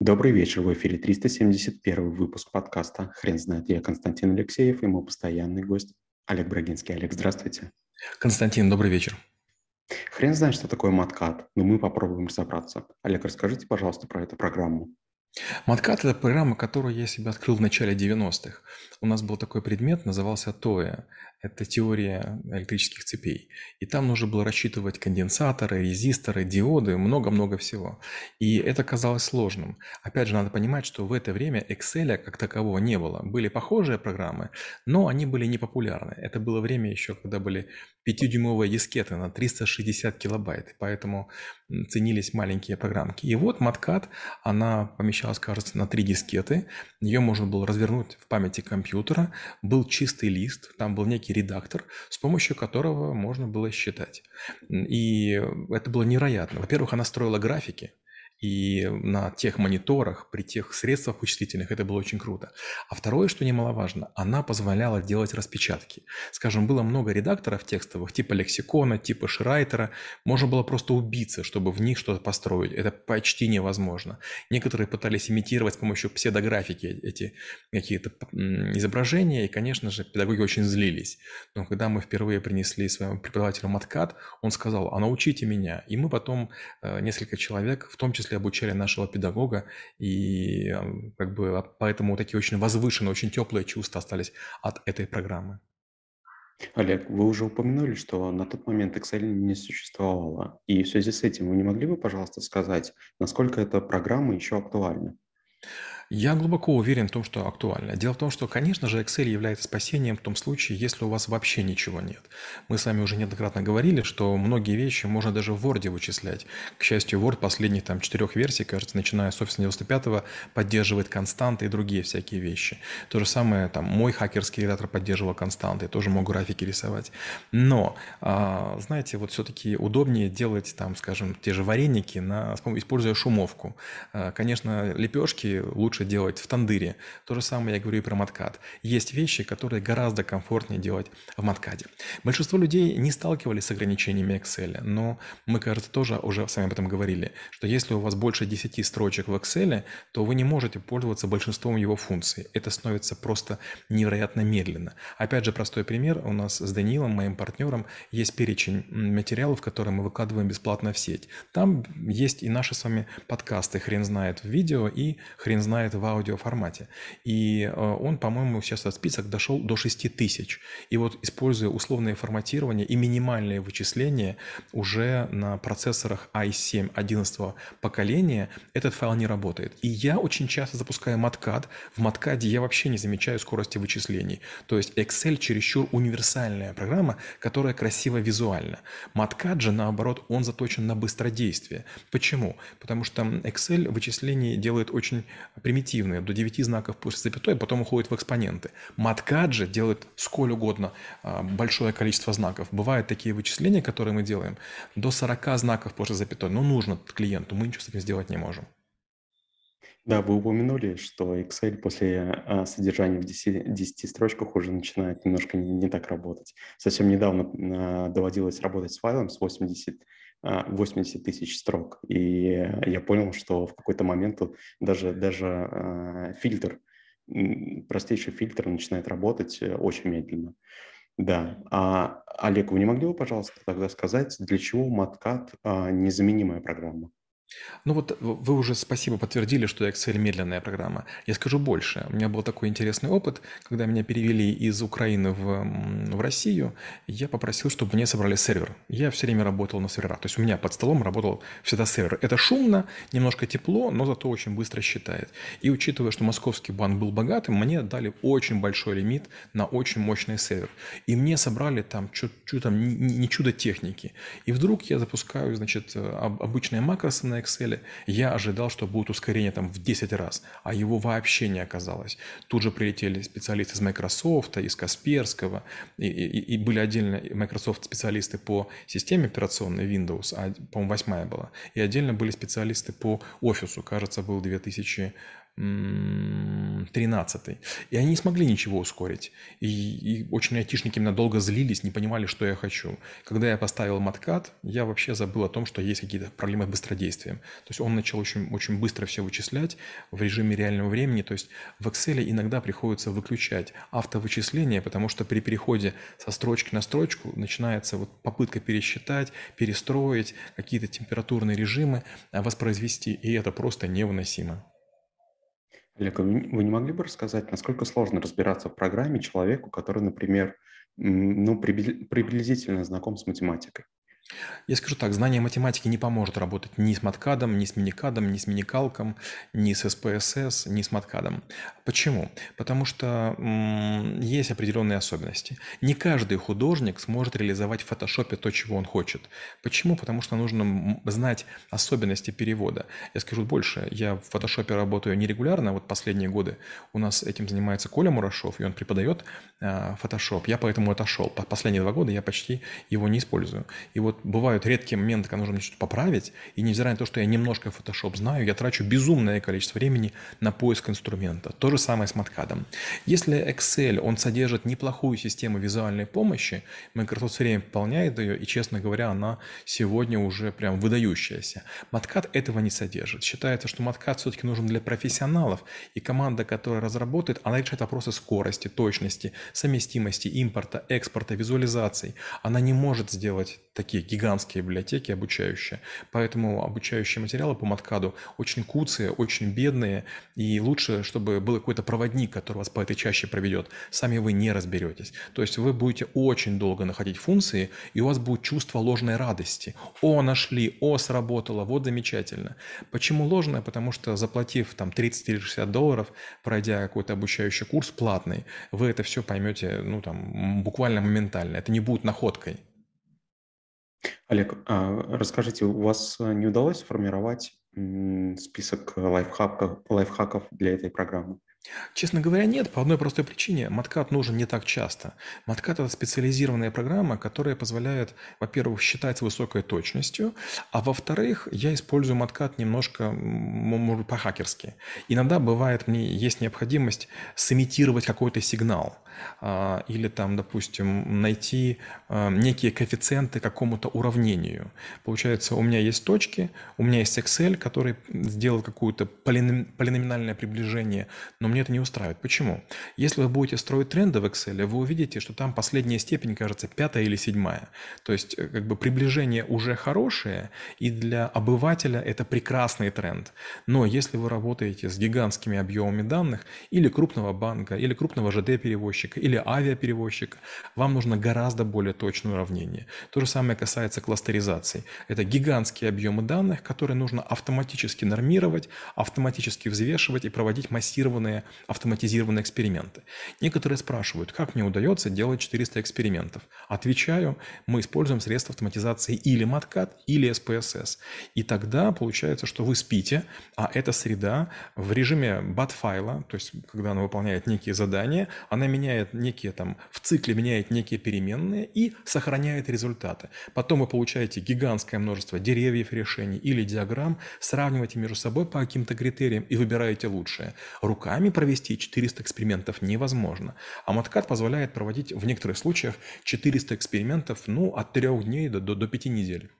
Добрый вечер, в эфире 371 выпуск подкаста «Хрен знает». Я Константин Алексеев и мой постоянный гость Олег Брагинский. Олег, здравствуйте. Константин, добрый вечер. Хрен знает, что такое маткат, но мы попробуем разобраться. Олег, расскажите, пожалуйста, про эту программу. Маткат – это программа, которую я себе открыл в начале 90-х. У нас был такой предмет, назывался ТОЭ. Это теория электрических цепей. И там нужно было рассчитывать конденсаторы, резисторы, диоды, много-много всего. И это казалось сложным. Опять же, надо понимать, что в это время Excel как такового не было. Были похожие программы, но они были непопулярны. Это было время еще, когда были 5-дюймовые дискеты на 360 килобайт. Поэтому ценились маленькие программки. И вот Маткат, она помещалась, кажется, на три дискеты. Ее можно было развернуть в памяти компьютера. Был чистый лист, там был некий редактор, с помощью которого можно было считать. И это было невероятно. Во-первых, она строила графики, и на тех мониторах, при тех средствах вычислительных это было очень круто. А второе, что немаловажно, она позволяла делать распечатки. Скажем, было много редакторов текстовых, типа лексикона, типа шрайтера. Можно было просто убиться, чтобы в них что-то построить. Это почти невозможно. Некоторые пытались имитировать с помощью псевдографики эти какие-то изображения, и, конечно же, педагоги очень злились. Но когда мы впервые принесли своему преподавателю маткат, он сказал, а научите меня. И мы потом, э, несколько человек, в том числе числе обучали нашего педагога, и как бы поэтому такие очень возвышенные, очень теплые чувства остались от этой программы. Олег, вы уже упомянули, что на тот момент Excel не существовало. И в связи с этим вы не могли бы, пожалуйста, сказать, насколько эта программа еще актуальна? Я глубоко уверен в том, что актуально. Дело в том, что, конечно же, Excel является спасением в том случае, если у вас вообще ничего нет. Мы с вами уже неоднократно говорили, что многие вещи можно даже в Word вычислять. К счастью, Word последних там четырех версий, кажется, начиная с Office 95 поддерживает константы и другие всякие вещи. То же самое, там, мой хакерский редактор поддерживал константы, тоже могу графики рисовать. Но, а, знаете, вот все-таки удобнее делать, там, скажем, те же вареники, на, используя шумовку. А, конечно, лепешки лучше лучше делать в тандыре. То же самое я говорю и про маткад. Есть вещи, которые гораздо комфортнее делать в маткаде. Большинство людей не сталкивались с ограничениями Excel, но мы, кажется, тоже уже с вами об этом говорили, что если у вас больше 10 строчек в Excel, то вы не можете пользоваться большинством его функций. Это становится просто невероятно медленно. Опять же, простой пример. У нас с Данилом, моим партнером, есть перечень материалов, которые мы выкладываем бесплатно в сеть. Там есть и наши с вами подкасты «Хрен знает» в видео и «Хрен знает» это в аудиоформате. И э, он, по-моему, сейчас этот список дошел до 6 тысяч. И вот используя условное форматирование и минимальные вычисления уже на процессорах i7 11 поколения, этот файл не работает. И я очень часто запускаю маткад. В маткаде я вообще не замечаю скорости вычислений. То есть Excel чересчур универсальная программа, которая красиво визуально. Маткад же, наоборот, он заточен на быстродействие. Почему? Потому что Excel вычислений делает очень примитивно примитивные, до 9 знаков после запятой, потом уходит в экспоненты. Маткад же делает сколь угодно а, большое количество знаков. Бывают такие вычисления, которые мы делаем, до 40 знаков после запятой. Но нужно клиенту, мы ничего с этим сделать не можем. Да, вы упомянули, что Excel после а, содержания в 10, 10 строчках уже начинает немножко не, не так работать. Совсем недавно а, доводилось работать с файлом с 80 80 тысяч строк. И я понял, что в какой-то момент даже, даже э, фильтр, простейший фильтр начинает работать э, очень медленно. Да. А, Олег, вы не могли бы, пожалуйста, тогда сказать, для чего Маткат а, незаменимая программа? Ну вот вы уже спасибо подтвердили, что Excel медленная программа. Я скажу больше. У меня был такой интересный опыт, когда меня перевели из Украины в, в Россию, я попросил, чтобы мне собрали сервер. Я все время работал на серверах. То есть у меня под столом работал всегда сервер. Это шумно, немножко тепло, но зато очень быстро считает. И учитывая, что московский банк был богатым, мне дали очень большой лимит на очень мощный сервер. И мне собрали там что-то там не чудо техники. И вдруг я запускаю, значит, обычные макросы на Excel, я ожидал, что будет ускорение там в 10 раз, а его вообще не оказалось. Тут же прилетели специалисты из Microsoft, из Касперского, и, и, и были отдельно Microsoft специалисты по системе операционной Windows, а, по-моему, восьмая была, и отдельно были специалисты по офису, кажется, был 2000 13. И они не смогли ничего ускорить. И, и очень айтишники меня долго злились, не понимали, что я хочу. Когда я поставил маткат, я вообще забыл о том, что есть какие-то проблемы с быстродействием. То есть он начал очень, очень быстро все вычислять в режиме реального времени. То есть в Excel иногда приходится выключать автовычисление, потому что при переходе со строчки на строчку начинается вот попытка пересчитать, перестроить какие-то температурные режимы, а, воспроизвести, и это просто невыносимо. Олег, вы не могли бы рассказать, насколько сложно разбираться в программе человеку, который, например, ну, приблизительно знаком с математикой? Я скажу так, знание математики не поможет работать ни с маткадом, ни с миникадом, ни с миникалком, ни с СПСС, ни с маткадом. Почему? Потому что м, есть определенные особенности. Не каждый художник сможет реализовать в фотошопе то, чего он хочет. Почему? Потому что нужно знать особенности перевода. Я скажу больше, я в фотошопе работаю нерегулярно, вот последние годы у нас этим занимается Коля Мурашов, и он преподает э, фотошоп. Я поэтому отошел. Последние два года я почти его не использую. И вот бывают редкие моменты, когда нужно что-то поправить, и невзирая на то, что я немножко Photoshop знаю, я трачу безумное количество времени на поиск инструмента. То же самое с маткадом. Если Excel, он содержит неплохую систему визуальной помощи, Microsoft все время пополняет ее, и, честно говоря, она сегодня уже прям выдающаяся. Маткад этого не содержит. Считается, что маткад все-таки нужен для профессионалов, и команда, которая разработает, она решает вопросы скорости, точности, совместимости, импорта, экспорта, визуализации. Она не может сделать такие гигантские библиотеки обучающие. Поэтому обучающие материалы по Маткаду очень куцые, очень бедные. И лучше, чтобы был какой-то проводник, который вас по этой чаще проведет. Сами вы не разберетесь. То есть вы будете очень долго находить функции, и у вас будет чувство ложной радости. О, нашли, о, сработало, вот замечательно. Почему ложное? Потому что заплатив там 30 или 60 долларов, пройдя какой-то обучающий курс платный, вы это все поймете ну, там, буквально моментально. Это не будет находкой. Олег, а расскажите, у вас э, не удалось сформировать список лайфхаков, лайфхаков для этой программы? Честно говоря, нет, по одной простой причине. Маткат нужен не так часто. Маткат – это специализированная программа, которая позволяет, во-первых, считать с высокой точностью, а во-вторых, я использую маткат немножко, по-хакерски. Иногда бывает, мне есть необходимость сымитировать какой-то сигнал а, или там, допустим, найти а, некие коэффициенты какому-то уравнению. Получается, у меня есть точки, у меня есть Excel, который сделал какое-то полиноминальное приближение, но мне это не устраивает. Почему? Если вы будете строить тренды в Excel, вы увидите, что там последняя степень, кажется, пятая или седьмая. То есть, э, как бы приближение уже хорошее, и для обывателя это прекрасный тренд. Но если вы работаете с гигантскими объемами данных, или крупного банка, или крупного ЖД-перевозчика, или авиаперевозчика, вам нужно гораздо более точное уравнение. То же самое касается кластеризации. Это гигантские объемы данных, которые нужно автоматически нормировать, автоматически взвешивать и проводить массированные автоматизированные эксперименты. Некоторые спрашивают, как мне удается делать 400 экспериментов. Отвечаю, мы используем средства автоматизации или MATCAD, или SPSS. И тогда получается, что вы спите, а эта среда в режиме BAT-файла, то есть когда она выполняет некие задания, она меняет некие там, в цикле меняет некие переменные и сохраняет результаты. Потом вы получаете гигантское множество деревьев решений или диаграмм, сравниваете между собой по каким-то критериям и выбираете лучшее. Руками Руками провести 400 экспериментов невозможно. А Маткат позволяет проводить в некоторых случаях 400 экспериментов ну, от 3 дней до, до, до 5 недель.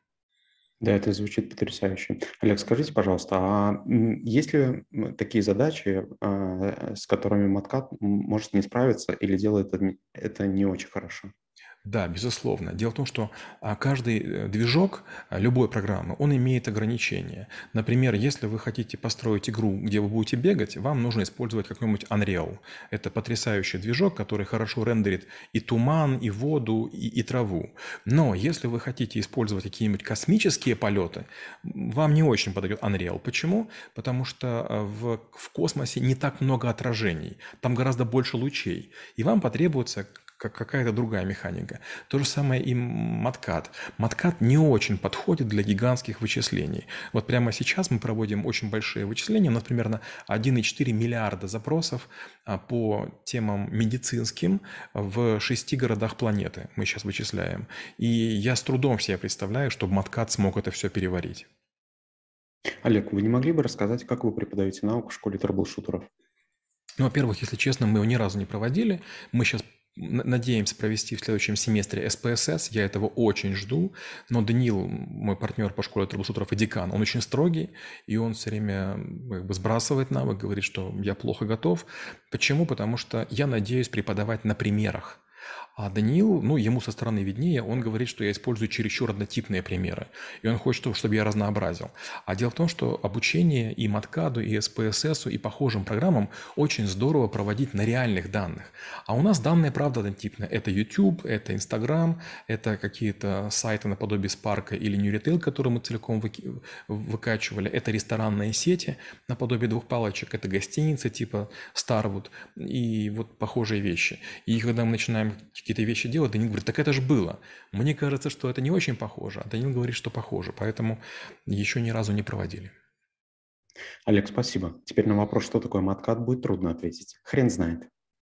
Да, это звучит потрясающе. Олег, скажите, пожалуйста, а есть ли такие задачи, а, с которыми Маткат может не справиться или делает это не очень хорошо? Да, безусловно. Дело в том, что а, каждый э, движок а, любой программы, он имеет ограничения. Например, если вы хотите построить игру, где вы будете бегать, вам нужно использовать какой-нибудь Unreal. Это потрясающий движок, который хорошо рендерит и туман, и воду, и, и траву. Но если вы хотите использовать какие-нибудь космические полеты, вам не очень подойдет Unreal. Почему? Потому что а, в, в космосе не так много отражений, там гораздо больше лучей. И вам потребуется как какая-то другая механика. То же самое и маткат. Маткат не очень подходит для гигантских вычислений. Вот прямо сейчас мы проводим очень большие вычисления, у нас примерно 1,4 миллиарда запросов а, по темам медицинским в шести городах планеты мы сейчас вычисляем. И я с трудом себе представляю, чтобы Mathcad смог это все переварить. Олег, вы не могли бы рассказать, как вы преподаете науку в школе трэблшутеров? Ну, во-первых, если честно, мы его ни разу не проводили. Мы сейчас надеемся провести в следующем семестре SPSS. Я этого очень жду. Но Даниил, мой партнер по школе трэблшутеров и декан, он очень строгий, и он все время как бы сбрасывает навык, говорит, что я плохо готов. Почему? Потому что я надеюсь преподавать на примерах. А Даниил, ну, ему со стороны виднее, он говорит, что я использую чересчур однотипные примеры. И он хочет, чтобы я разнообразил. А дело в том, что обучение и Маткаду, и СПСС, и похожим программам очень здорово проводить на реальных данных. А у нас данные, правда, однотипные. Это YouTube, это Instagram, это какие-то сайты наподобие Spark или New Retail, которые мы целиком выкачивали. Это ресторанные сети наподобие двух палочек. Это гостиницы типа Starwood и вот похожие вещи. И когда мы начинаем какие-то вещи делать, Данил говорит, так это же было. Мне кажется, что это не очень похоже, а Данил говорит, что похоже, поэтому еще ни разу не проводили. Олег, спасибо. Теперь на вопрос, что такое маткат, будет трудно ответить. Хрен знает.